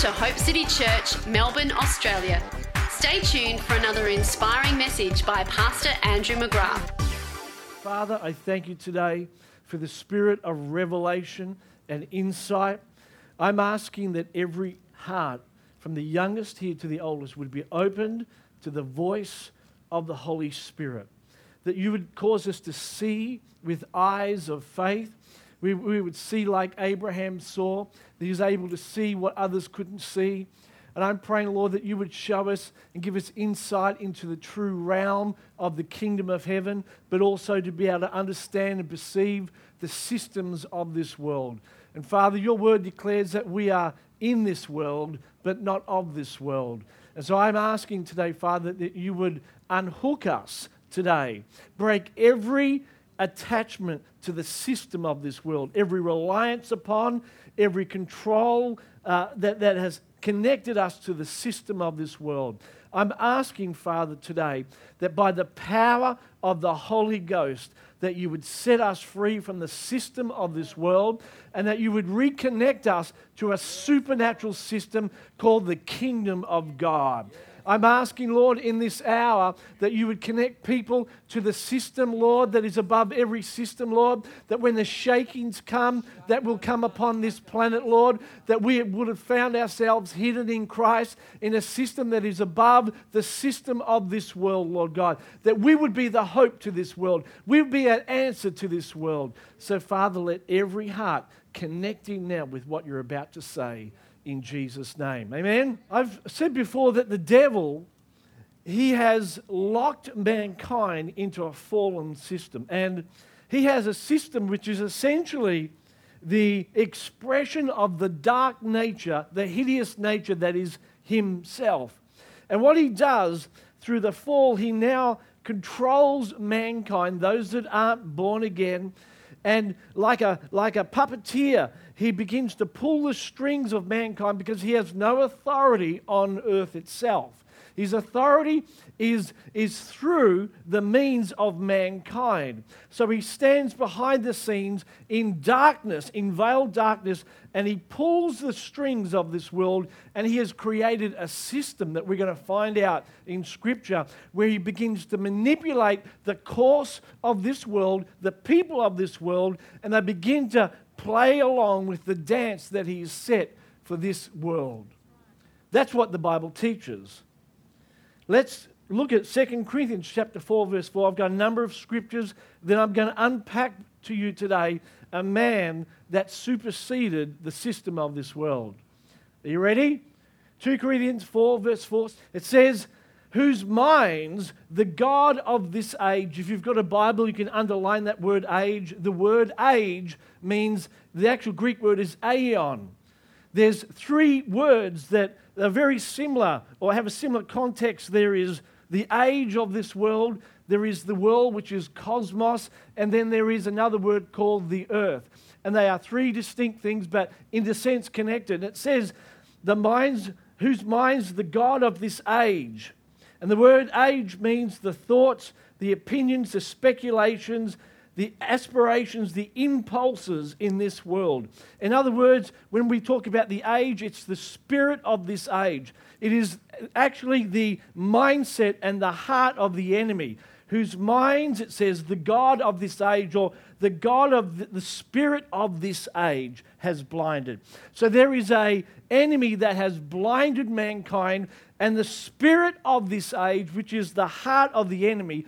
to Hope City Church, Melbourne, Australia. Stay tuned for another inspiring message by Pastor Andrew McGrath. Father, I thank you today for the spirit of revelation and insight. I'm asking that every heart, from the youngest here to the oldest, would be opened to the voice of the Holy Spirit. That you would cause us to see with eyes of faith. We, we would see like Abraham saw, that he was able to see what others couldn't see. And I'm praying, Lord, that you would show us and give us insight into the true realm of the kingdom of heaven, but also to be able to understand and perceive the systems of this world. And Father, your word declares that we are in this world, but not of this world. And so I'm asking today, Father, that you would unhook us today, break every attachment to the system of this world, every reliance upon, every control uh, that, that has connected us to the system of this world. I'm asking, Father, today that by the power of the Holy Ghost, that you would set us free from the system of this world and that you would reconnect us to a supernatural system called the kingdom of God. I'm asking, Lord, in this hour that you would connect people to the system, Lord, that is above every system, Lord, that when the shakings come, that will come upon this planet, Lord, that we would have found ourselves hidden in Christ in a system that is above the system of this world, Lord God, that we would be the hope to this world. We would be an answer to this world. So, Father, let every heart connecting now with what you're about to say in Jesus' name. Amen. I've said before that the devil, he has locked mankind into a fallen system. And he has a system which is essentially the expression of the dark nature, the hideous nature that is himself. And what he does through the fall, he now controls mankind, those that aren't born again. And like a, like a puppeteer, he begins to pull the strings of mankind because he has no authority on earth itself. His authority is, is through the means of mankind. So he stands behind the scenes in darkness, in veiled darkness, and he pulls the strings of this world and he has created a system that we're going to find out in Scripture where he begins to manipulate the course of this world, the people of this world, and they begin to play along with the dance that He has set for this world. That's what the Bible teaches. Let's look at 2 Corinthians chapter 4, verse 4. I've got a number of scriptures that I'm going to unpack to you today a man that superseded the system of this world. Are you ready? 2 Corinthians 4, verse 4. It says, Whose minds the God of this age, if you've got a Bible, you can underline that word age. The word age means the actual Greek word is aeon. There's three words that are very similar or have a similar context. There is the age of this world, there is the world, which is cosmos, and then there is another word called the earth. And they are three distinct things, but in a sense connected. It says, the minds, whose minds the God of this age. And the word age means the thoughts, the opinions, the speculations, the aspirations, the impulses in this world. In other words, when we talk about the age, it's the spirit of this age. It is actually the mindset and the heart of the enemy, whose minds, it says, the God of this age or the God of the, spirit of this age has blinded. So there is a enemy that has blinded mankind and the spirit of this age, which is the heart of the enemy,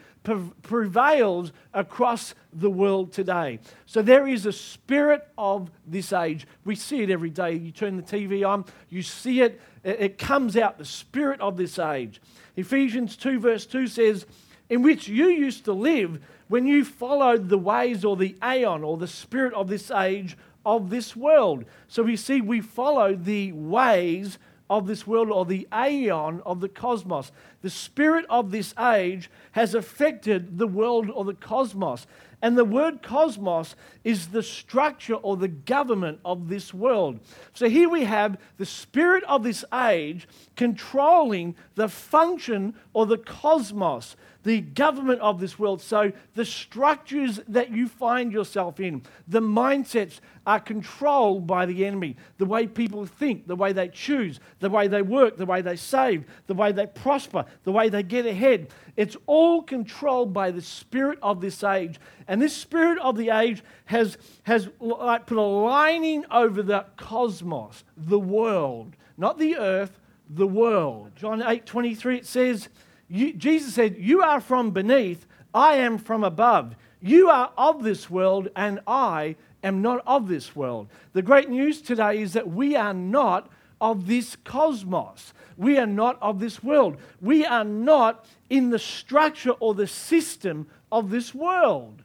prevails across the world today. So there is a spirit of this age. We see it every day. You turn the TV on, you see it, it comes out, the spirit of this age. Ephesians 2, verse 2 says, In which you used to live when you followed the ways or the aeon or the spirit of this age of this world. So we see we follow the ways of this world or the aeon of the cosmos. The spirit of this age has affected the world or the cosmos. And the word cosmos is the structure or the government of this world. So here we have the spirit of this age controlling the function or the cosmos, the government of this world. So the structures that you find yourself in, the mindsets are controlled by the enemy. The way people think, the way they choose, the way they work, the way they save, the way they prosper, the way they get ahead. It's all controlled by the spirit of this age. And this spirit of the age has, has like put a lining over the cosmos, the world, not the earth, the world. John 8 23, it says, Jesus said, You are from beneath, I am from above. You are of this world, and I am not of this world. The great news today is that we are not of this cosmos. We are not of this world. We are not in the structure or the system of this world.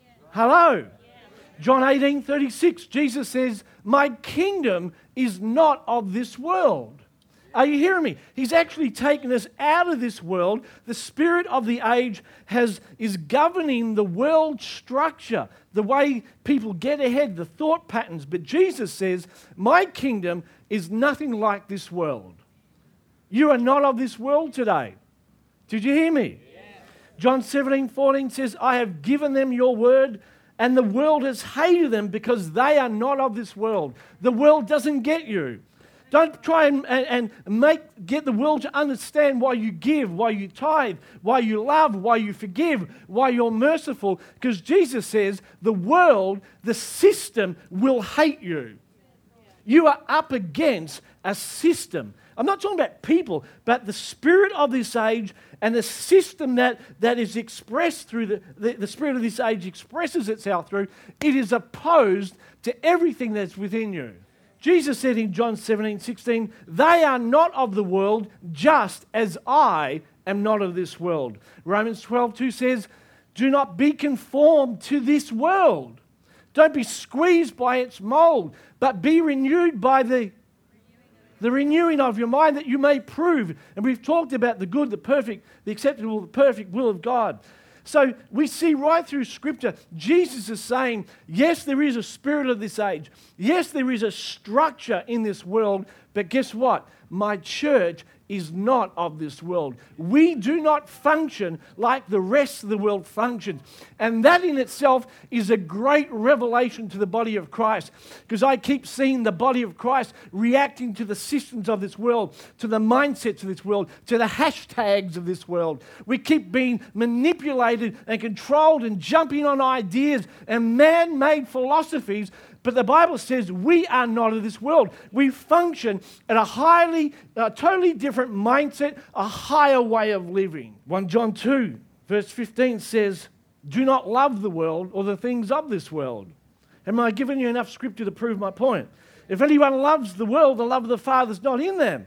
Yeah. Hello. Yeah. John 18 36, Jesus says, My kingdom is not of this world. Are you hearing me? He's actually taken us out of this world. The spirit of the age has, is governing the world structure, the way people get ahead, the thought patterns. But Jesus says, My kingdom is nothing like this world. You are not of this world today. Did you hear me? Yeah. John 17 14 says, I have given them your word, and the world has hated them because they are not of this world. The world doesn't get you. Don't try and, and, and make, get the world to understand why you give, why you tithe, why you love, why you forgive, why you're merciful. Because Jesus says the world, the system will hate you. You are up against a system. I'm not talking about people, but the spirit of this age and the system that, that is expressed through the, the, the spirit of this age expresses itself through, it is opposed to everything that's within you. Jesus said in John 17, 16, They are not of the world, just as I am not of this world. Romans 12, 2 says, Do not be conformed to this world. Don't be squeezed by its mold, but be renewed by the, the renewing of your mind that you may prove. And we've talked about the good, the perfect, the acceptable, the perfect will of God. So we see right through Scripture, Jesus is saying, yes, there is a spirit of this age. Yes, there is a structure in this world. But guess what? My church is not of this world. We do not function like the rest of the world functions. And that in itself is a great revelation to the body of Christ because I keep seeing the body of Christ reacting to the systems of this world, to the mindsets of this world, to the hashtags of this world. We keep being manipulated and controlled and jumping on ideas and man made philosophies but the Bible says we are not of this world. We function at a highly, a totally different mindset, a higher way of living. 1 John 2, verse 15 says, Do not love the world or the things of this world. Am I giving you enough scripture to prove my point? If anyone loves the world, the love of the Father is not in them.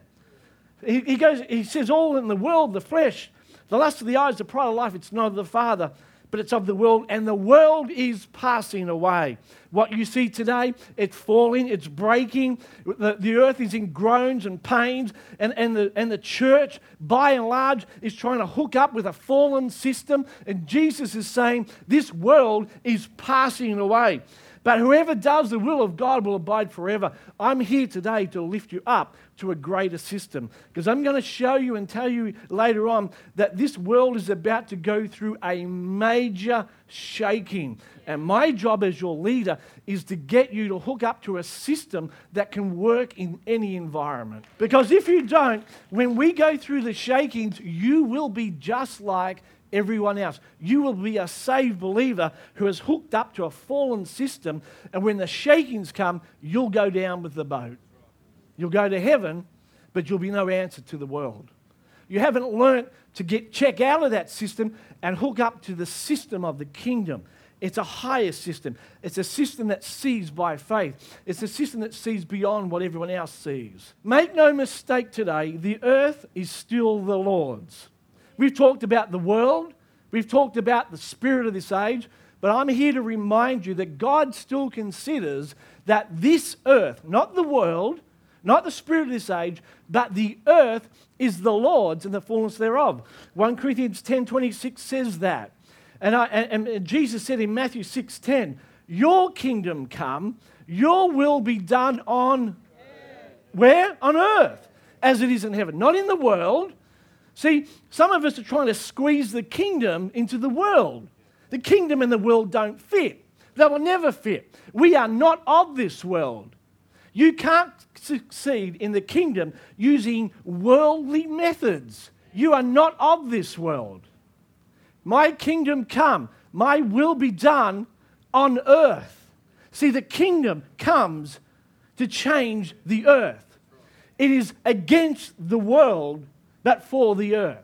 He, he, goes, he says, All in the world, the flesh, the lust of the eyes, the pride of life, it's not of the Father but it's of the world, and the world is passing away. What you see today, it's falling, it's breaking. The, the earth is in groans and pains, and, and, the, and the church, by and large, is trying to hook up with a fallen system. And Jesus is saying, This world is passing away. But whoever does the will of God will abide forever. I'm here today to lift you up to a greater system because I'm going to show you and tell you later on that this world is about to go through a major shaking. And my job as your leader is to get you to hook up to a system that can work in any environment. Because if you don't, when we go through the shakings, you will be just like everyone else. You will be a saved believer who is hooked up to a fallen system, and when the shakings come, you'll go down with the boat. You'll go to heaven, but you'll be no answer to the world. You haven't learnt to get check out of that system and hook up to the system of the kingdom. It's a higher system. It's a system that sees by faith. It's a system that sees beyond what everyone else sees. Make no mistake today, the earth is still the Lord's. We've talked about the world, we've talked about the spirit of this age, but I'm here to remind you that God still considers that this earth, not the world, not the spirit of this age, but the earth is the Lord's and the fullness thereof. 1 Corinthians 10:26 says that. And, I, and, and Jesus said in Matthew 6:10, Your kingdom come, your will be done on where? On earth, as it is in heaven. Not in the world. See, some of us are trying to squeeze the kingdom into the world. The kingdom and the world don't fit. They will never fit. We are not of this world. You can't succeed in the kingdom using worldly methods. You are not of this world. My kingdom come, my will be done on earth. See, the kingdom comes to change the earth. It is against the world, but for the earth.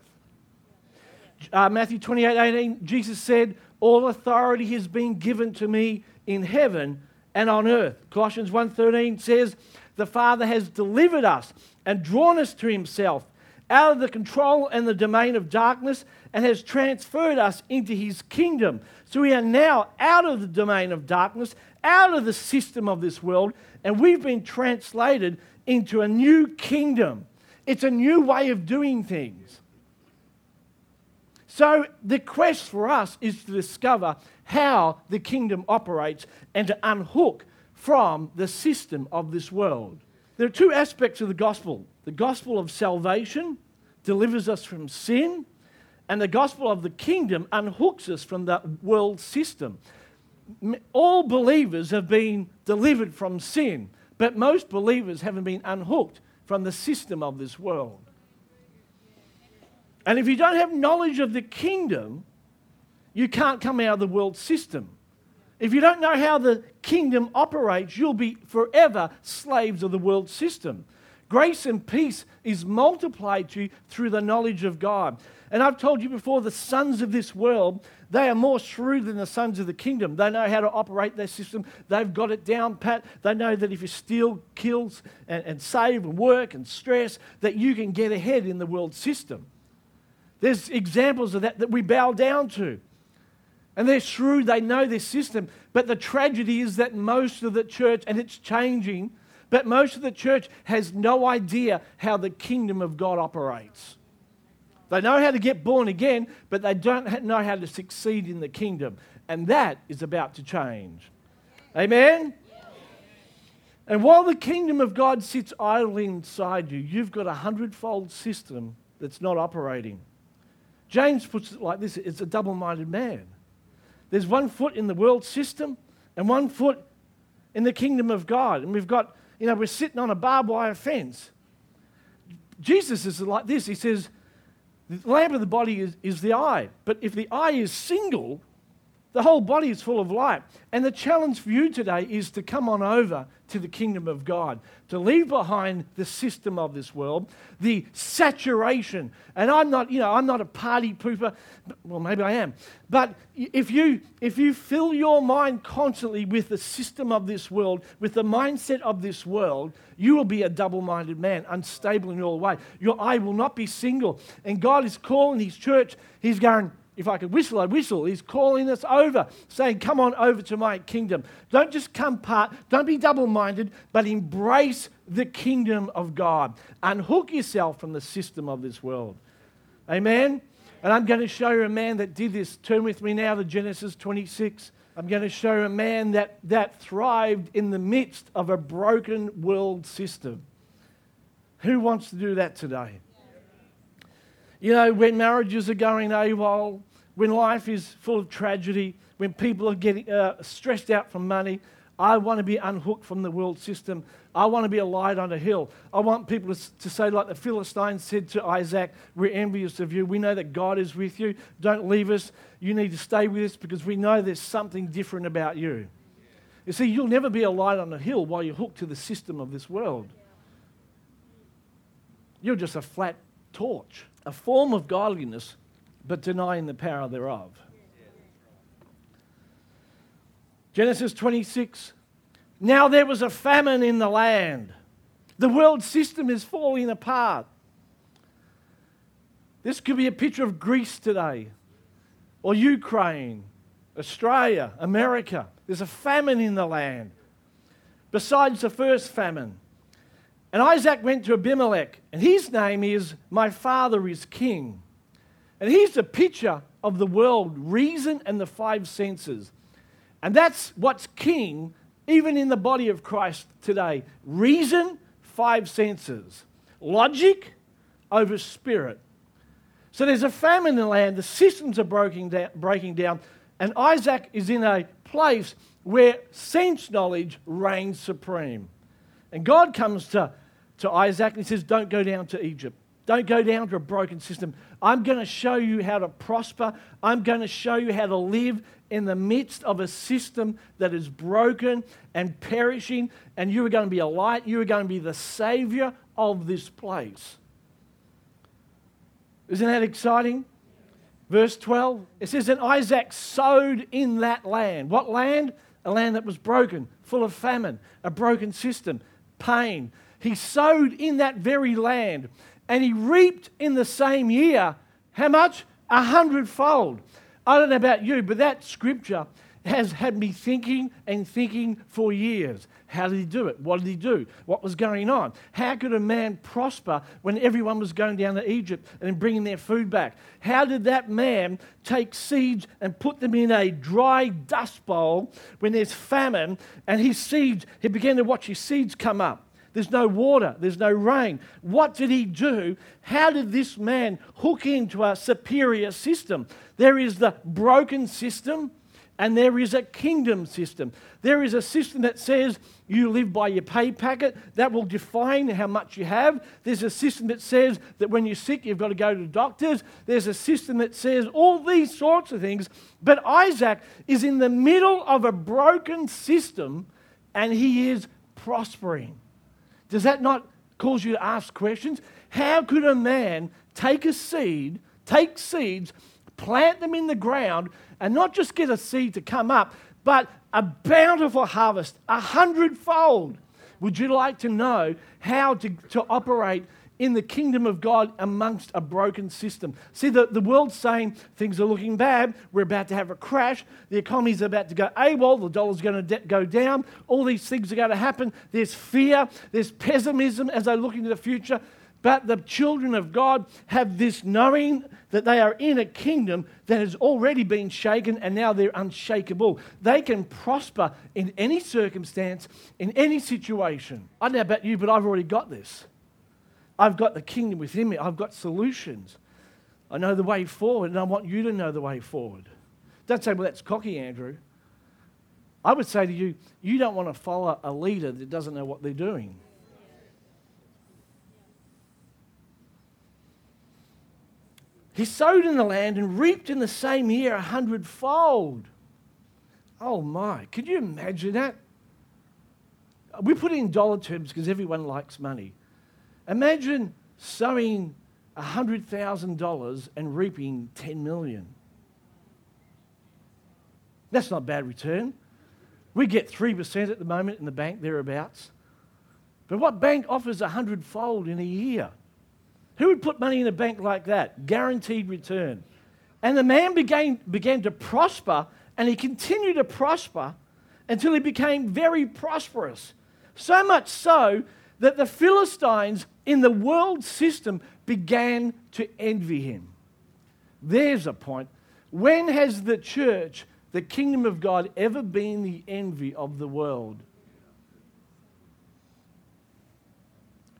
Uh, Matthew 28 18, Jesus said, All authority has been given to me in heaven and on earth. Colossians 1:13 says, "The Father has delivered us and drawn us to himself out of the control and the domain of darkness and has transferred us into his kingdom. So we are now out of the domain of darkness, out of the system of this world, and we've been translated into a new kingdom. It's a new way of doing things. So the quest for us is to discover how the kingdom operates and to unhook from the system of this world. There are two aspects of the gospel the gospel of salvation delivers us from sin, and the gospel of the kingdom unhooks us from the world system. All believers have been delivered from sin, but most believers haven't been unhooked from the system of this world. And if you don't have knowledge of the kingdom, you can't come out of the world system. If you don't know how the kingdom operates, you'll be forever slaves of the world system. Grace and peace is multiplied to you through the knowledge of God. And I've told you before, the sons of this world, they are more shrewd than the sons of the kingdom. They know how to operate their system. They've got it down pat. They know that if you steal, kills, and, and save, and work, and stress, that you can get ahead in the world system. There's examples of that that we bow down to. And they're shrewd, they know their system. But the tragedy is that most of the church, and it's changing, but most of the church has no idea how the kingdom of God operates. They know how to get born again, but they don't know how to succeed in the kingdom. And that is about to change. Amen? And while the kingdom of God sits idly inside you, you've got a hundredfold system that's not operating. James puts it like this it's a double minded man. There's one foot in the world system and one foot in the kingdom of God. And we've got, you know, we're sitting on a barbed wire fence. Jesus is like this. He says, the lamp of the body is, is the eye. But if the eye is single, the whole body is full of light. And the challenge for you today is to come on over to the kingdom of God, to leave behind the system of this world, the saturation. And I'm not, you know, I'm not a party pooper. Well, maybe I am. But if you if you fill your mind constantly with the system of this world, with the mindset of this world, you will be a double-minded man, unstable in all way. Your eye will not be single. And God is calling his church. He's going, if I could whistle, I'd whistle. He's calling us over, saying, Come on over to my kingdom. Don't just come part, don't be double minded, but embrace the kingdom of God. Unhook yourself from the system of this world. Amen? And I'm going to show you a man that did this. Turn with me now to Genesis 26. I'm going to show you a man that, that thrived in the midst of a broken world system. Who wants to do that today? You know, when marriages are going AWOL, when life is full of tragedy, when people are getting uh, stressed out from money, I want to be unhooked from the world system. I want to be a light on a hill. I want people to, to say, like the Philistines said to Isaac, We're envious of you. We know that God is with you. Don't leave us. You need to stay with us because we know there's something different about you. You see, you'll never be a light on a hill while you're hooked to the system of this world. You're just a flat torch a form of godliness, but denying the power thereof. Genesis 26. Now there was a famine in the land. The world system is falling apart. This could be a picture of Greece today, or Ukraine, Australia, America. There's a famine in the land. Besides the first famine, and Isaac went to Abimelech, and his name is My Father is King. And he's the picture of the world, reason and the five senses. And that's what's king even in the body of Christ today. Reason, five senses. Logic over spirit. So there's a famine in the land, the systems are breaking down, breaking down, and Isaac is in a place where sense knowledge reigns supreme. And God comes to, to Isaac and he says, Don't go down to Egypt. Don't go down to a broken system. I'm going to show you how to prosper. I'm going to show you how to live in the midst of a system that is broken and perishing. And you are going to be a light. You are going to be the savior of this place. Isn't that exciting? Verse 12, it says, And Isaac sowed in that land. What land? A land that was broken, full of famine, a broken system, pain. He sowed in that very land and he reaped in the same year how much? A hundredfold. I don't know about you, but that scripture has had me thinking and thinking for years. How did he do it? What did he do? What was going on? How could a man prosper when everyone was going down to Egypt and bringing their food back? How did that man take seeds and put them in a dry dust bowl when there's famine and his seeds, he began to watch his seeds come up? There's no water, there's no rain. What did he do? How did this man hook into a superior system? There is the broken system and there is a kingdom system. There is a system that says you live by your pay packet, that will define how much you have. There's a system that says that when you're sick, you've got to go to doctors. There's a system that says all these sorts of things. But Isaac is in the middle of a broken system and he is prospering. Does that not cause you to ask questions? How could a man take a seed, take seeds, plant them in the ground, and not just get a seed to come up, but a bountiful harvest, a hundredfold? Would you like to know how to, to operate in the kingdom of God amongst a broken system. See, the, the world's saying things are looking bad. We're about to have a crash. The economy's about to go AWOL. The dollar's going to de- go down. All these things are going to happen. There's fear. There's pessimism as they look into the future. But the children of God have this knowing that they are in a kingdom that has already been shaken and now they're unshakable. They can prosper in any circumstance, in any situation. I don't know about you, but I've already got this. I've got the kingdom within me. I've got solutions. I know the way forward, and I want you to know the way forward. Don't say, well, that's cocky, Andrew. I would say to you, you don't want to follow a leader that doesn't know what they're doing. He sowed in the land and reaped in the same year a hundredfold. Oh my, could you imagine that? We put it in dollar terms because everyone likes money. Imagine sowing $100,000 and reaping 10 million. That's not a bad return. We get 3% at the moment in the bank, thereabouts. But what bank offers a hundredfold in a year? Who would put money in a bank like that? Guaranteed return. And the man began, began to prosper, and he continued to prosper until he became very prosperous. So much so that the Philistines in the world system began to envy him. There's a point. When has the church, the kingdom of God, ever been the envy of the world?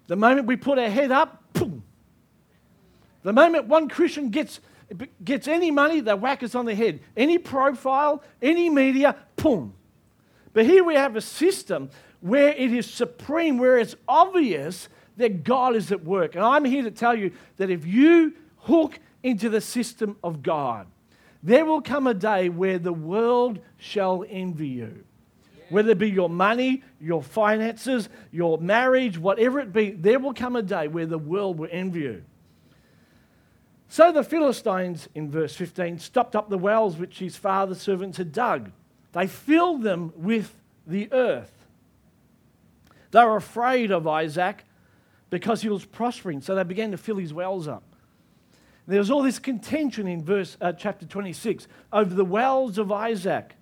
The moment we put our head up, boom. The moment one Christian gets, gets any money, they whack us on the head. Any profile, any media, boom. But here we have a system where it is supreme, where it's obvious that God is at work. And I'm here to tell you that if you hook into the system of God, there will come a day where the world shall envy you. Whether it be your money, your finances, your marriage, whatever it be, there will come a day where the world will envy you. So the Philistines, in verse 15, stopped up the wells which his father's servants had dug. They filled them with the earth. They were afraid of Isaac because he was prospering, so they began to fill his wells up. There was all this contention in verse uh, chapter 26 over the wells of Isaac.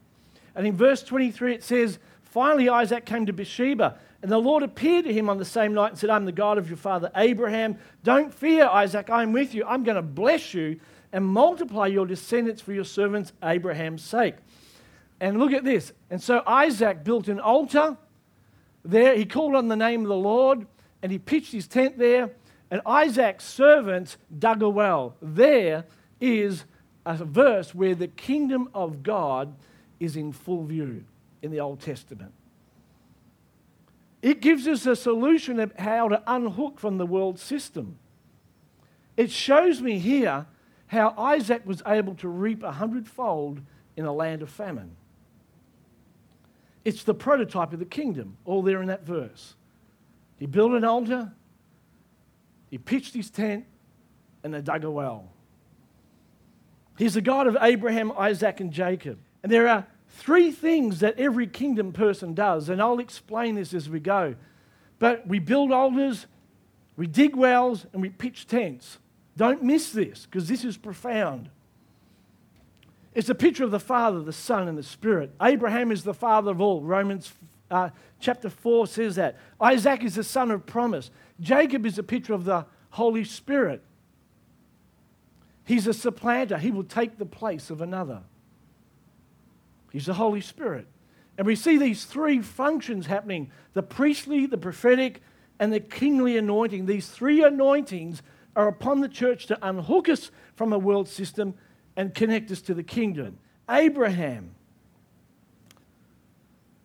And in verse 23 it says, Finally Isaac came to Beersheba, and the Lord appeared to him on the same night and said, I'm the God of your father Abraham. Don't fear, Isaac, I'm with you. I'm going to bless you and multiply your descendants for your servants Abraham's sake. And look at this. And so Isaac built an altar there. He called on the name of the Lord and he pitched his tent there. And Isaac's servants dug a well. There is a verse where the kingdom of God is in full view in the Old Testament. It gives us a solution of how to unhook from the world system. It shows me here how Isaac was able to reap a hundredfold in a land of famine. It's the prototype of the kingdom, all there in that verse. He built an altar, he pitched his tent, and they dug a well. He's the God of Abraham, Isaac, and Jacob. And there are three things that every kingdom person does, and I'll explain this as we go. But we build altars, we dig wells, and we pitch tents. Don't miss this, because this is profound. It's a picture of the Father, the Son, and the Spirit. Abraham is the father of all. Romans uh, chapter 4 says that. Isaac is the son of promise. Jacob is a picture of the Holy Spirit. He's a supplanter, he will take the place of another. He's the Holy Spirit. And we see these three functions happening the priestly, the prophetic, and the kingly anointing. These three anointings are upon the church to unhook us from a world system and connect us to the kingdom. Abraham,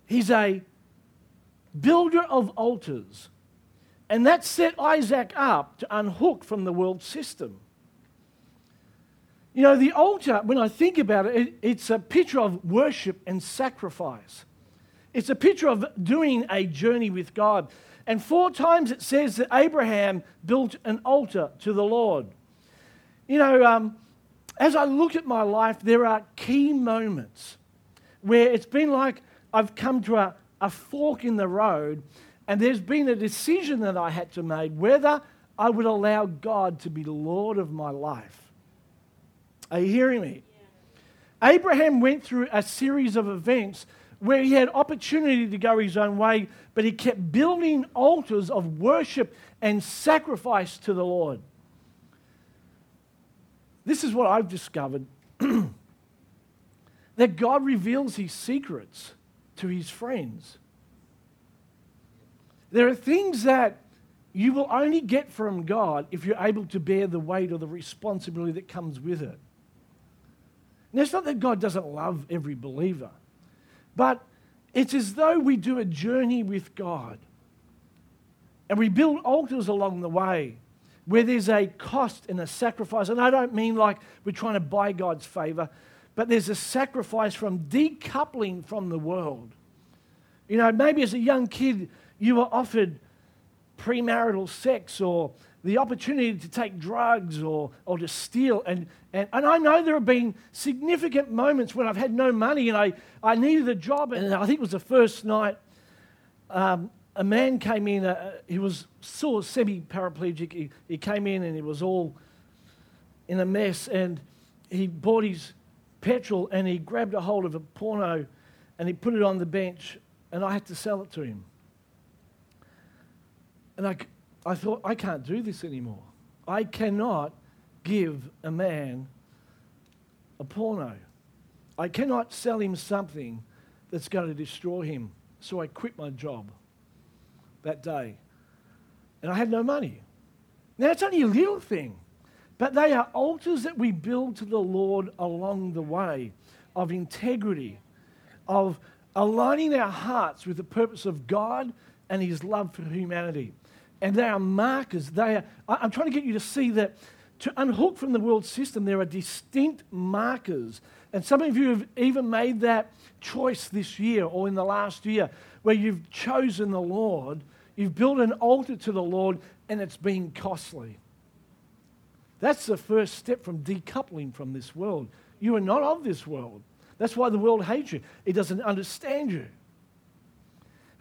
he's a builder of altars. And that set Isaac up to unhook from the world system. You know, the altar, when I think about it, it, it's a picture of worship and sacrifice. It's a picture of doing a journey with God. And four times it says that Abraham built an altar to the Lord. You know, um, as I look at my life, there are key moments where it's been like I've come to a, a fork in the road and there's been a decision that I had to make whether I would allow God to be Lord of my life. Are you hearing me? Yeah. Abraham went through a series of events where he had opportunity to go his own way, but he kept building altars of worship and sacrifice to the Lord. This is what I've discovered that God reveals his secrets to his friends. There are things that you will only get from God if you're able to bear the weight or the responsibility that comes with it. Now, it's not that God doesn't love every believer, but it's as though we do a journey with God and we build altars along the way where there's a cost and a sacrifice. And I don't mean like we're trying to buy God's favor, but there's a sacrifice from decoupling from the world. You know, maybe as a young kid, you were offered premarital sex or the opportunity to take drugs or, or to steal. And, and, and I know there have been significant moments when I've had no money and I, I needed a job. And I think it was the first night um, a man came in, uh, he was sort of semi paraplegic. He, he came in and he was all in a mess. And he bought his petrol and he grabbed a hold of a porno and he put it on the bench. And I had to sell it to him. And I, I thought, I can't do this anymore. I cannot give a man a porno. I cannot sell him something that's going to destroy him. So I quit my job that day. And I had no money. Now, it's only a little thing, but they are altars that we build to the Lord along the way of integrity, of aligning our hearts with the purpose of God and His love for humanity. And they are markers. They are, I'm trying to get you to see that to unhook from the world system, there are distinct markers. And some of you have even made that choice this year or in the last year where you've chosen the Lord You've built an altar to the Lord and it's been costly. That's the first step from decoupling from this world. You are not of this world. That's why the world hates you, it doesn't understand you.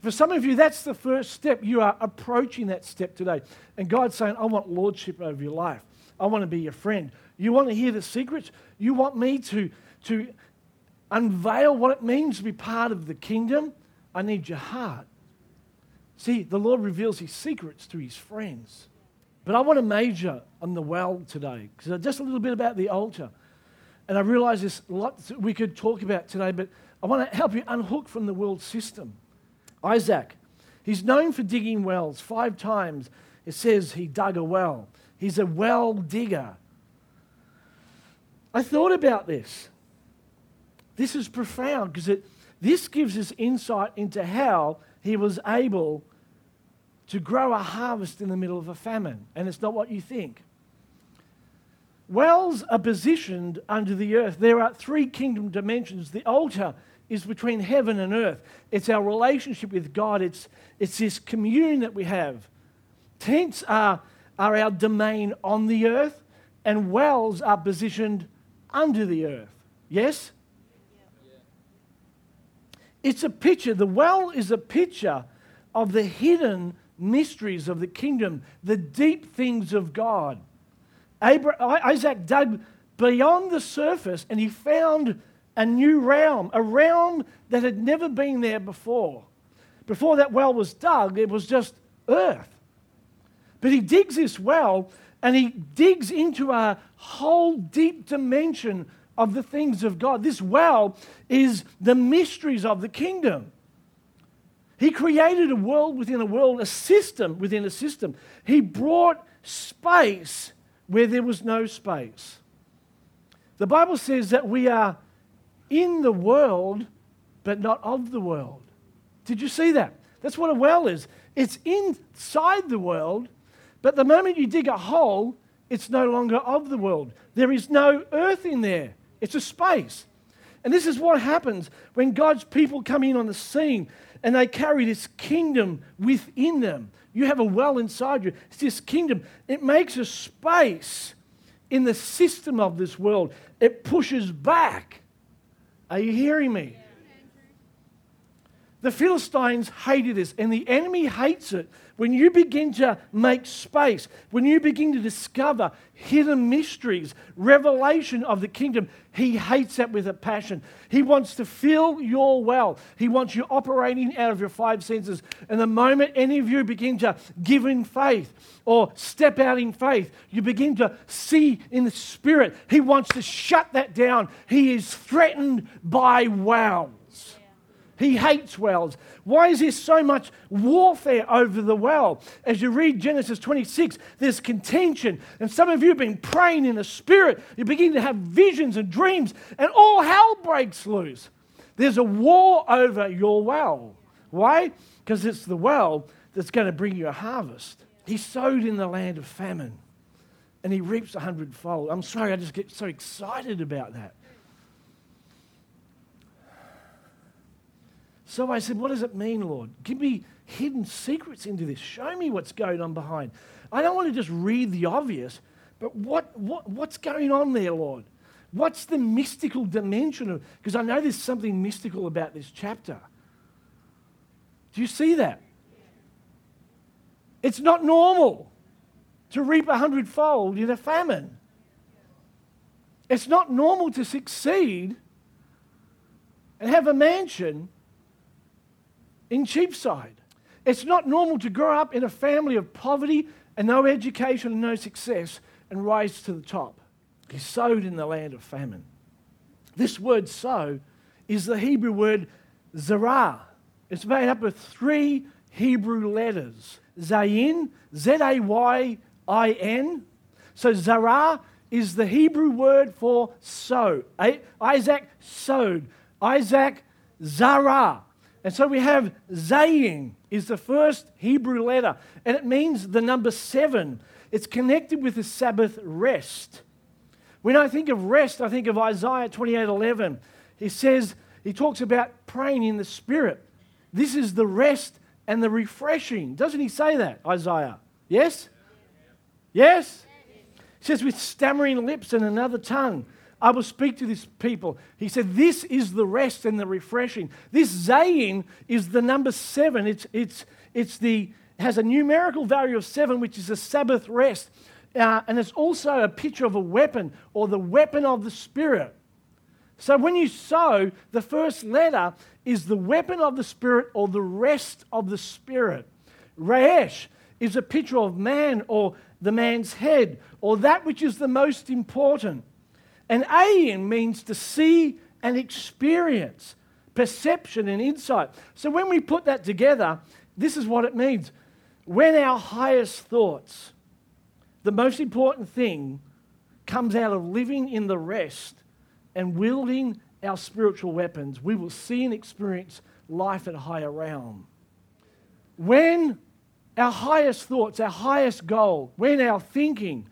For some of you, that's the first step. You are approaching that step today. And God's saying, I want lordship over your life. I want to be your friend. You want to hear the secrets? You want me to, to unveil what it means to be part of the kingdom? I need your heart. See, the Lord reveals his secrets to his friends. But I want to major on the well today, because just a little bit about the altar. And I realize there's lots we could talk about today, but I want to help you unhook from the world system. Isaac, he's known for digging wells. Five times it says he dug a well. He's a well digger. I thought about this. This is profound because this gives us insight into how he was able to grow a harvest in the middle of a famine. And it's not what you think. Wells are positioned under the earth. There are three kingdom dimensions. The altar is between heaven and earth, it's our relationship with God, it's, it's this communion that we have. Tents are, are our domain on the earth, and wells are positioned under the earth. Yes? It's a picture. The well is a picture of the hidden mysteries of the kingdom, the deep things of God. Isaac dug beyond the surface and he found a new realm, a realm that had never been there before. Before that well was dug, it was just earth. But he digs this well and he digs into a whole deep dimension of the things of God. This well is the mysteries of the kingdom. He created a world within a world, a system within a system. He brought space where there was no space. The Bible says that we are in the world, but not of the world. Did you see that? That's what a well is. It's inside the world, but the moment you dig a hole, it's no longer of the world. There is no earth in there, it's a space. And this is what happens when God's people come in on the scene and they carry this kingdom within them. You have a well inside you. It's this kingdom. It makes a space in the system of this world. It pushes back. Are you hearing me? The Philistines hated this, and the enemy hates it when you begin to make space, when you begin to discover hidden mysteries, revelation of the kingdom, he hates that with a passion. He wants to fill your well. He wants you operating out of your five senses. And the moment any of you begin to give in faith or step out in faith, you begin to see in the spirit. He wants to shut that down. He is threatened by wells. He hates wells. Why is there so much warfare over the well? As you read Genesis 26, there's contention. And some of you have been praying in the spirit. You begin to have visions and dreams, and all hell breaks loose. There's a war over your well. Why? Because it's the well that's going to bring you a harvest. He sowed in the land of famine, and he reaps a hundredfold. I'm sorry, I just get so excited about that. So I said, What does it mean, Lord? Give me hidden secrets into this. Show me what's going on behind. I don't want to just read the obvious, but what, what, what's going on there, Lord? What's the mystical dimension of because I know there's something mystical about this chapter. Do you see that? It's not normal to reap a hundredfold in a famine. It's not normal to succeed and have a mansion in Cheapside. It's not normal to grow up in a family of poverty and no education and no success and rise to the top. He sowed in the land of famine. This word sow is the Hebrew word zarah. It's made up of three Hebrew letters Zayin, Z A Y I N. So zarah is the Hebrew word for sow. Isaac sowed. Isaac zarah. And so we have Zayin is the first Hebrew letter, and it means the number seven. It's connected with the Sabbath rest. When I think of rest, I think of Isaiah 28 11. He says, he talks about praying in the Spirit. This is the rest and the refreshing. Doesn't he say that, Isaiah? Yes? Yes? He says, with stammering lips and another tongue. I will speak to this people. He said, This is the rest and the refreshing. This Zayin is the number seven. It's, it's, it's the, has a numerical value of seven, which is a Sabbath rest. Uh, and it's also a picture of a weapon or the weapon of the Spirit. So when you sow, the first letter is the weapon of the Spirit or the rest of the Spirit. Reesh is a picture of man or the man's head or that which is the most important. And ayin means to see and experience, perception and insight. So when we put that together, this is what it means. When our highest thoughts, the most important thing, comes out of living in the rest and wielding our spiritual weapons, we will see and experience life at a higher realm. When our highest thoughts, our highest goal, when our thinking,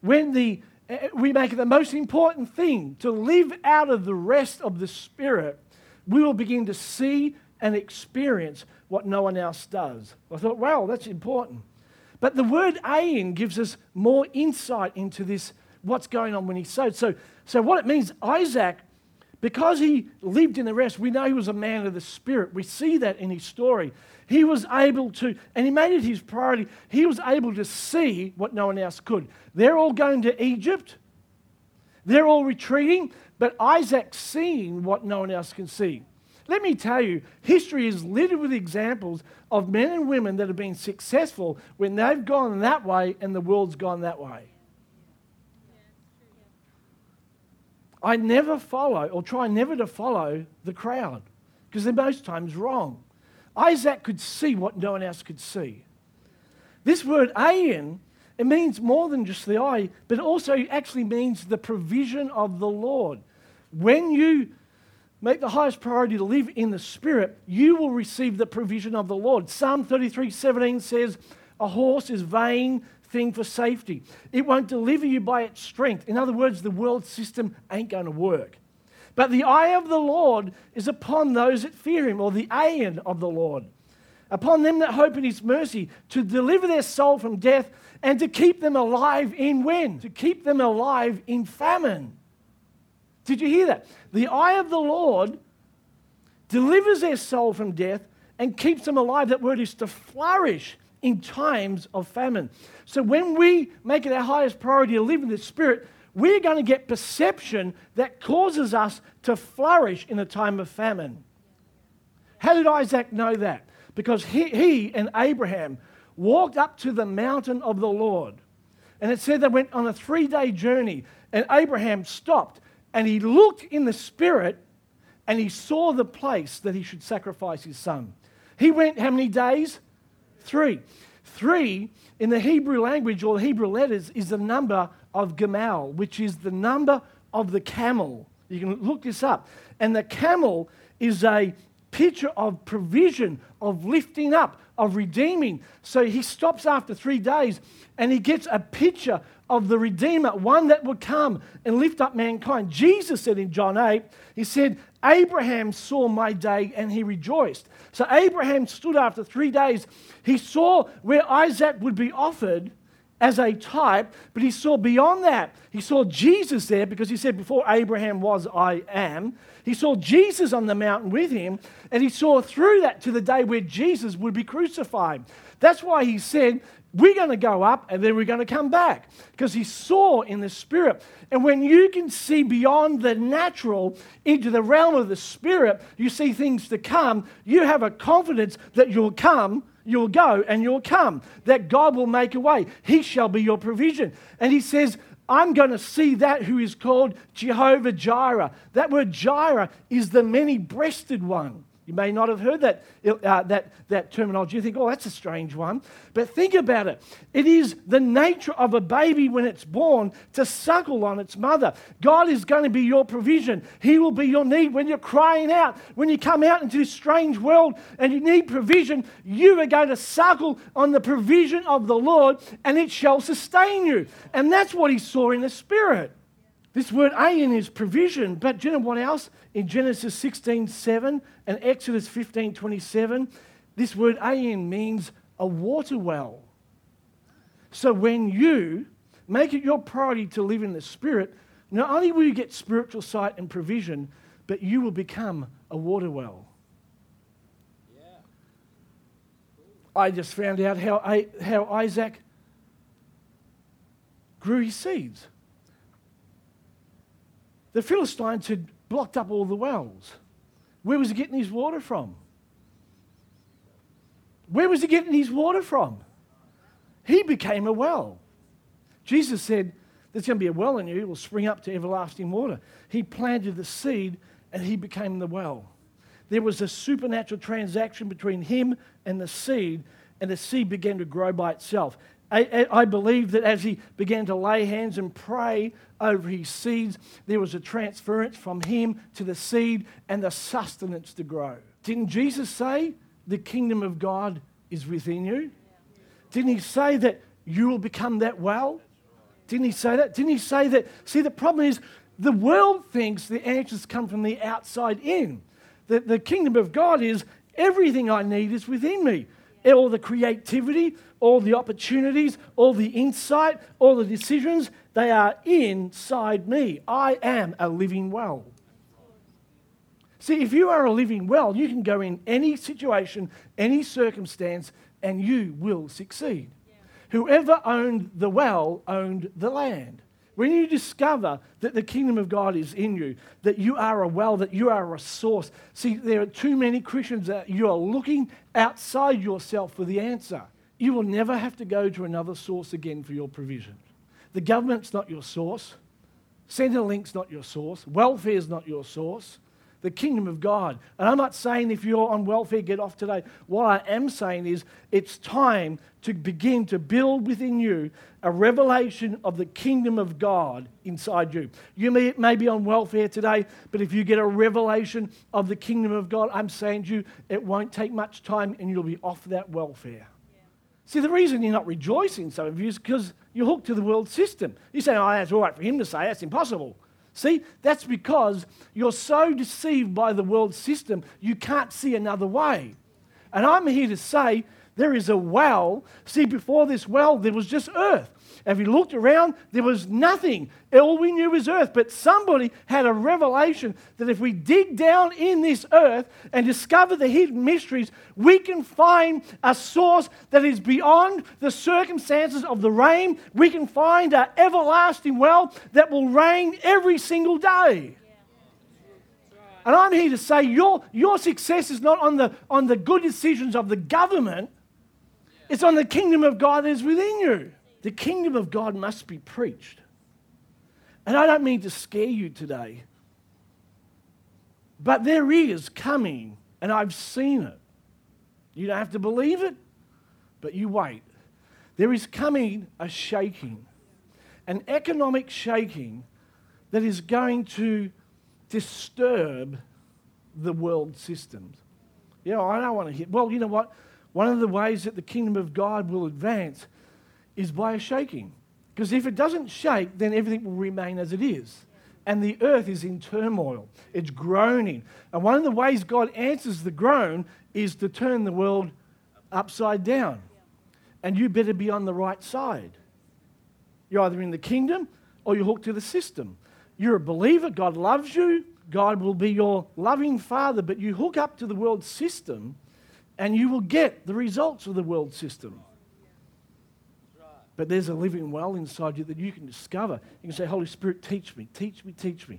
when the, Eh, eh, we make it the most important thing to live out of the rest of the Spirit, we will begin to see and experience what no one else does. I thought, wow, that's important. But the word ayin gives us more insight into this, what's going on when he sowed. So, so what it means, Isaac because he lived in the rest, we know he was a man of the Spirit. We see that in his story. He was able to, and he made it his priority, he was able to see what no one else could. They're all going to Egypt, they're all retreating, but Isaac's seeing what no one else can see. Let me tell you, history is littered with examples of men and women that have been successful when they've gone that way and the world's gone that way. I never follow or try never to follow the crowd because they're most times wrong. Isaac could see what no one else could see. This word ayin, it means more than just the eye, but also actually means the provision of the Lord. When you make the highest priority to live in the Spirit, you will receive the provision of the Lord. Psalm 33 17 says, A horse is vain thing for safety. It won't deliver you by its strength. In other words, the world system ain't going to work. But the eye of the Lord is upon those that fear him, or the ayin of the Lord, upon them that hope in his mercy, to deliver their soul from death and to keep them alive in when? To keep them alive in famine. Did you hear that? The eye of the Lord delivers their soul from death and keeps them alive. That word is to flourish in times of famine. So when we make it our highest priority to live in the Spirit, we're going to get perception that causes us to flourish in a time of famine. How did Isaac know that? Because he, he and Abraham walked up to the mountain of the Lord. And it said they went on a three day journey, and Abraham stopped and he looked in the Spirit and he saw the place that he should sacrifice his son. He went how many days? Three. Three in the Hebrew language or the Hebrew letters is the number of Gamal, which is the number of the camel. You can look this up. And the camel is a picture of provision, of lifting up, of redeeming. So he stops after three days and he gets a picture of the Redeemer, one that would come and lift up mankind. Jesus said in John 8, He said, Abraham saw my day and he rejoiced. So Abraham stood after three days. He saw where Isaac would be offered as a type, but he saw beyond that. He saw Jesus there because he said, Before Abraham was, I am. He saw Jesus on the mountain with him, and he saw through that to the day where Jesus would be crucified. That's why he said, we're going to go up and then we're going to come back because he saw in the spirit. And when you can see beyond the natural into the realm of the spirit, you see things to come, you have a confidence that you'll come, you'll go, and you'll come, that God will make a way. He shall be your provision. And he says, I'm going to see that who is called Jehovah Jireh. That word Jireh is the many breasted one. You may not have heard that, uh, that, that terminology. You think, oh, that's a strange one. But think about it. It is the nature of a baby when it's born to suckle on its mother. God is going to be your provision. He will be your need when you're crying out. When you come out into this strange world and you need provision, you are going to suckle on the provision of the Lord and it shall sustain you. And that's what he saw in the Spirit. This word ayin is provision, but do you know what else? In Genesis 16 7 and Exodus 15 27, this word ayin means a water well. So when you make it your priority to live in the Spirit, not only will you get spiritual sight and provision, but you will become a water well. Yeah. I just found out how, how Isaac grew his seeds. The Philistines had blocked up all the wells. Where was he getting his water from? Where was he getting his water from? he became a well. Jesus said, There's going to be a well in you, it will spring up to everlasting water. He planted the seed and he became the well. There was a supernatural transaction between him and the seed, and the seed began to grow by itself. I, I, believe that as he began to lay hands and pray over his seeds, there was a transference from him to the seed and the sustenance to grow. Didn't Jesus say, The kingdom of God is within you? Didn't he say that you will become that well? Didn't he say that? Didn't he say that? See, the problem is the world thinks the answers come from the outside in. The, the kingdom of God is everything I need is within me. All the creativity, all the opportunities, all the insight, all the decisions, they are inside me. I am a living well. See, if you are a living well, you can go in any situation, any circumstance, and you will succeed. Yeah. Whoever owned the well owned the land. When you discover that the kingdom of God is in you, that you are a well, that you are a source. See, there are too many Christians that you are looking outside yourself for the answer. You will never have to go to another source again for your provision. The government's not your source. Centrelink's not your source. Welfare's not your source the kingdom of God. And I'm not saying if you're on welfare, get off today. What I am saying is it's time to begin to build within you a revelation of the kingdom of God inside you. You may, may be on welfare today, but if you get a revelation of the kingdom of God, I'm saying to you, it won't take much time and you'll be off that welfare. See, the reason you're not rejoicing, some of you, is because you're hooked to the world system. You say, oh, that's all right for him to say, that's impossible. See, that's because you're so deceived by the world system, you can't see another way. And I'm here to say there is a well. See, before this well, there was just earth. If you looked around, there was nothing. All we knew was earth. But somebody had a revelation that if we dig down in this earth and discover the hidden mysteries, we can find a source that is beyond the circumstances of the rain. We can find an everlasting well that will rain every single day. And I'm here to say your, your success is not on the, on the good decisions of the government, it's on the kingdom of God that is within you. The kingdom of God must be preached. And I don't mean to scare you today, but there is coming, and I've seen it. You don't have to believe it, but you wait. There is coming a shaking, an economic shaking that is going to disturb the world systems. You know, I don't want to hear, well, you know what? One of the ways that the kingdom of God will advance is by a shaking. Because if it doesn't shake, then everything will remain as it is. And the earth is in turmoil, it's groaning. And one of the ways God answers the groan is to turn the world upside down. And you better be on the right side. You're either in the kingdom or you're hooked to the system. You're a believer, God loves you, God will be your loving father, but you hook up to the world system and you will get the results of the world system. But there's a living well inside you that you can discover. You can say, Holy Spirit, teach me, teach me, teach me.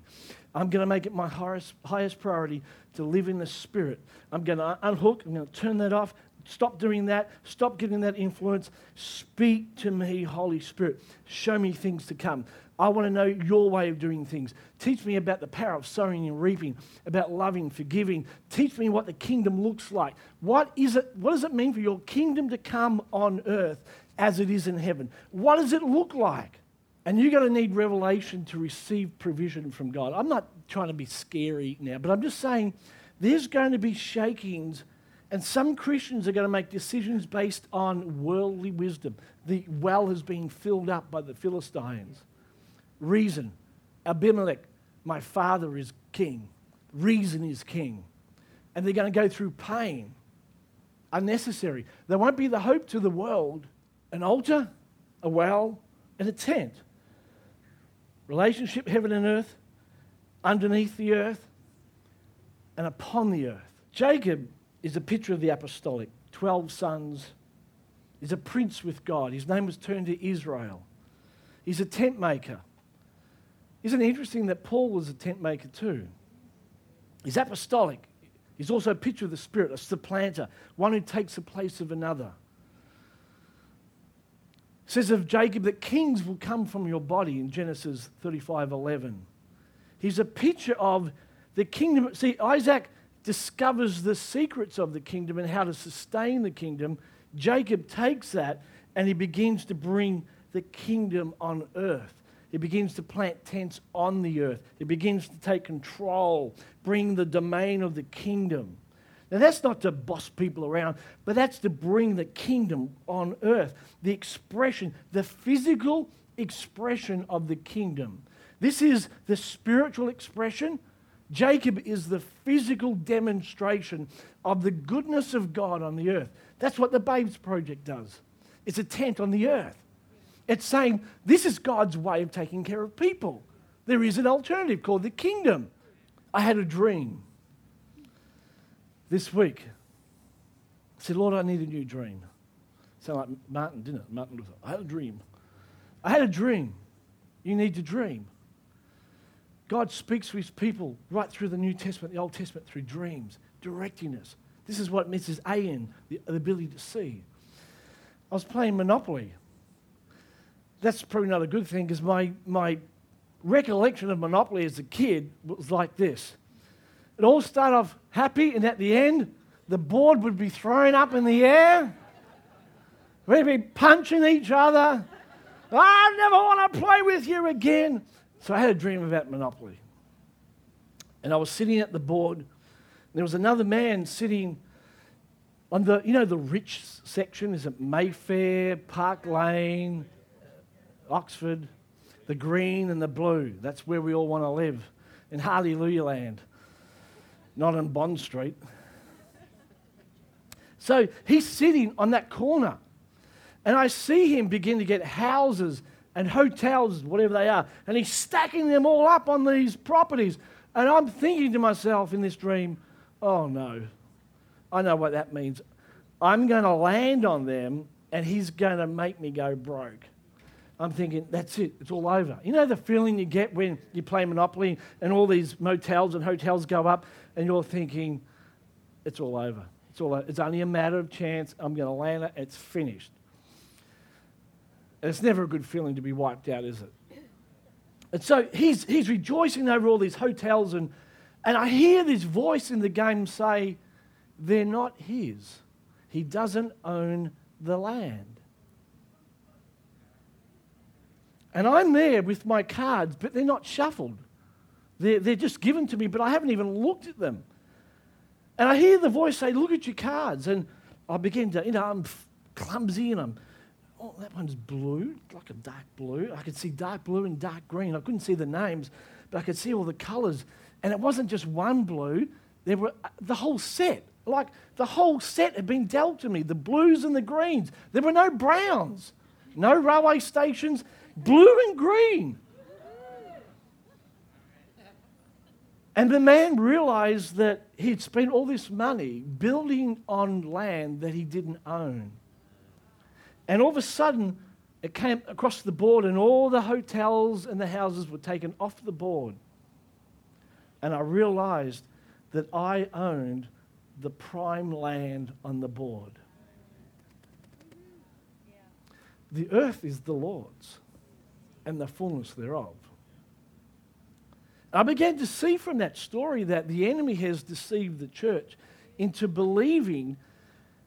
I'm going to make it my highest, highest priority to live in the Spirit. I'm going to unhook, I'm going to turn that off, stop doing that, stop getting that influence. Speak to me, Holy Spirit. Show me things to come. I want to know your way of doing things. Teach me about the power of sowing and reaping, about loving, forgiving. Teach me what the kingdom looks like. What is it? What does it mean for your kingdom to come on earth as it is in heaven? What does it look like? And you're going to need revelation to receive provision from God. I'm not trying to be scary now, but I'm just saying there's going to be shakings, and some Christians are going to make decisions based on worldly wisdom. The well has been filled up by the Philistines reason. Abimelech, my father is king. Reason is king. And they're going to go through pain, unnecessary. There won't be the hope to the world an altar, a well, and a tent. Relationship, heaven and earth, underneath the earth, and upon the earth. Jacob is a picture of the apostolic 12 sons. He's a prince with God. His name was turned to Israel. He's a tent maker. Isn't it interesting that Paul was a tent maker too? He's apostolic. He's also a picture of the Spirit, a supplanter, one who takes the place of another. Says of Jacob that kings will come from your body in Genesis 35 11. He's a picture of the kingdom. See, Isaac discovers the secrets of the kingdom and how to sustain the kingdom. Jacob takes that and he begins to bring the kingdom on earth. He begins to plant tents on the earth. He begins to take control, bring the domain of the kingdom. Now, that's not to boss people around, but that's to bring the kingdom on earth, the expression, the physical expression of the kingdom. This is the spiritual expression. Jacob is the physical demonstration of the goodness of God on the earth. That's what the Babes Project does. It's a tent on the earth. It's saying this is God's way of taking care of people. There is an alternative called the kingdom. I had a dream this week. I said, Lord, I need a new dream. Sound like Martin, didn't it? Martin Luther. I had a dream. I had a dream. You need to dream. God speaks to his people right through the New Testament, the Old Testament, through dreams, directing us. This is what Mrs. A.N., the, the ability to see. I was playing Monopoly. That's probably not a good thing because my, my recollection of Monopoly as a kid was like this. It all started off happy, and at the end, the board would be thrown up in the air. We'd be punching each other. I never want to play with you again. So I had a dream about Monopoly. And I was sitting at the board. and there was another man sitting on the, you know, the rich section. Is it Mayfair, Park Lane, Oxford, the green and the blue? That's where we all want to live in Hallelujah Land not on Bond Street. So he's sitting on that corner. And I see him begin to get houses and hotels, whatever they are, and he's stacking them all up on these properties. And I'm thinking to myself in this dream, oh no, I know what that means. I'm going to land on them and he's going to make me go broke. I'm thinking, that's it, it's all over. You know the feeling you get when you play Monopoly and all these motels and hotels go up and you're thinking, it's all over. It's, all over. it's only a matter of chance. I'm going to land it, it's finished. And it's never a good feeling to be wiped out, is it? And so he's, he's rejoicing over all these hotels, and, and I hear this voice in the game say, they're not his. He doesn't own the land. And I'm there with my cards, but they're not shuffled. They're, they're just given to me, but I haven't even looked at them. And I hear the voice say, Look at your cards. And I begin to, you know, I'm clumsy and I'm, oh, that one's blue, like a dark blue. I could see dark blue and dark green. I couldn't see the names, but I could see all the colors. And it wasn't just one blue, there were uh, the whole set. Like the whole set had been dealt to me the blues and the greens. There were no browns, no railway stations, blue and green. And the man realized that he'd spent all this money building on land that he didn't own. And all of a sudden, it came across the board, and all the hotels and the houses were taken off the board. And I realized that I owned the prime land on the board. The earth is the Lord's and the fullness thereof. I began to see from that story that the enemy has deceived the church into believing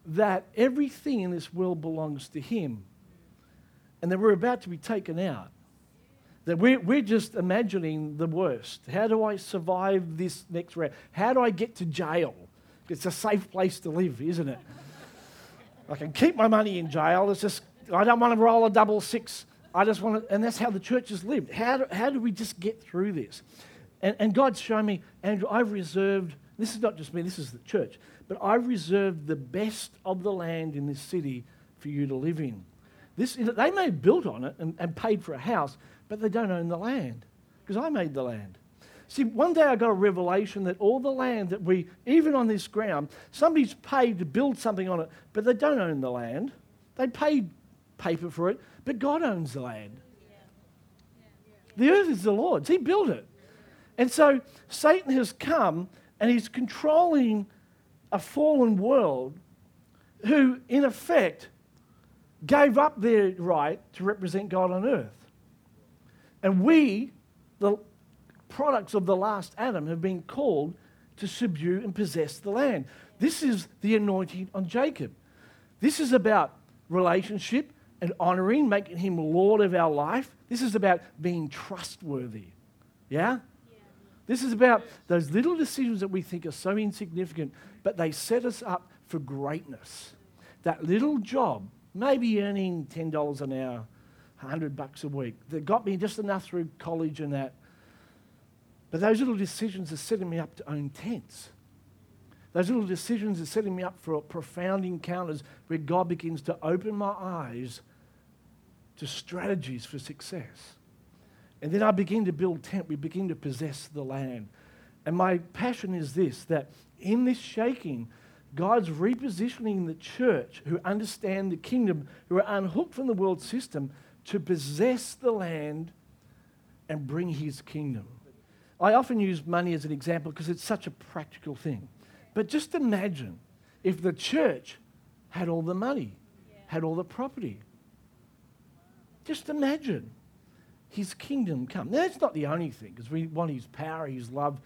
that everything in this world belongs to him and that we're about to be taken out. That we're, we're just imagining the worst. How do I survive this next round? How do I get to jail? It's a safe place to live, isn't it? I can keep my money in jail. It's just, I don't want to roll a double six I just want to, and that's how the church has lived. How do, how do we just get through this? And, and God's shown me, Andrew, I've reserved, this is not just me, this is the church, but I've reserved the best of the land in this city for you to live in. This, they may have built on it and, and paid for a house, but they don't own the land because I made the land. See, one day I got a revelation that all the land that we, even on this ground, somebody's paid to build something on it, but they don't own the land. They paid paper for it, but God owns the land. The earth is the Lord's. He built it. And so Satan has come and he's controlling a fallen world who, in effect, gave up their right to represent God on earth. And we, the products of the last Adam, have been called to subdue and possess the land. This is the anointing on Jacob. This is about relationship and honoring, making him Lord of our life. This is about being trustworthy. Yeah? This is about those little decisions that we think are so insignificant, but they set us up for greatness. That little job, maybe earning $10 an hour, 100 bucks a week, that got me just enough through college and that. But those little decisions are setting me up to own tents. Those little decisions are setting me up for profound encounters where God begins to open my eyes to strategies for success. And then I begin to build tent. We begin to possess the land. And my passion is this that in this shaking, God's repositioning the church who understand the kingdom, who are unhooked from the world system, to possess the land and bring his kingdom. I often use money as an example because it's such a practical thing. But just imagine if the church had all the money, had all the property. Just imagine his kingdom come. Now, that's not the only thing, because we want his power, his love.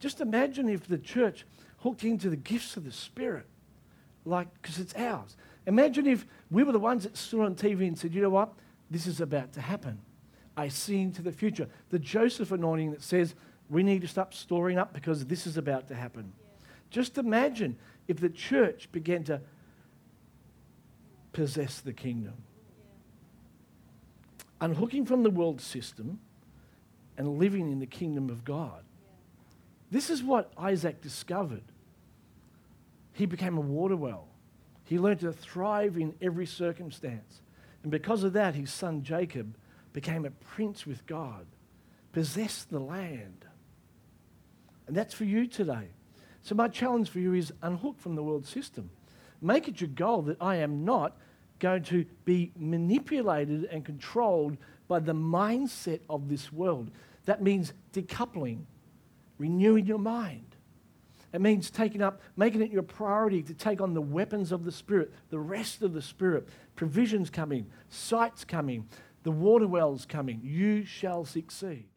Just imagine if the church hooked into the gifts of the Spirit, like, because it's ours. Imagine if we were the ones that stood on TV and said, you know what? This is about to happen. I see into the future. The Joseph anointing that says we need to stop storing up because this is about to happen. Yeah. Just imagine if the church began to possess the kingdom unhooking from the world system and living in the kingdom of God. This is what Isaac discovered. He became a water well. He learned to thrive in every circumstance. And because of that, his son Jacob became a prince with God, possessed the land. And that's for you today. So, my challenge for you is unhook from the world system. Make it your goal that I am not going to be manipulated and controlled by the mindset of this world. That means decoupling, renewing your mind. It means taking up, making it your priority to take on the weapons of the Spirit, the rest of the Spirit, provisions coming, sights coming, the water wells coming. You shall succeed.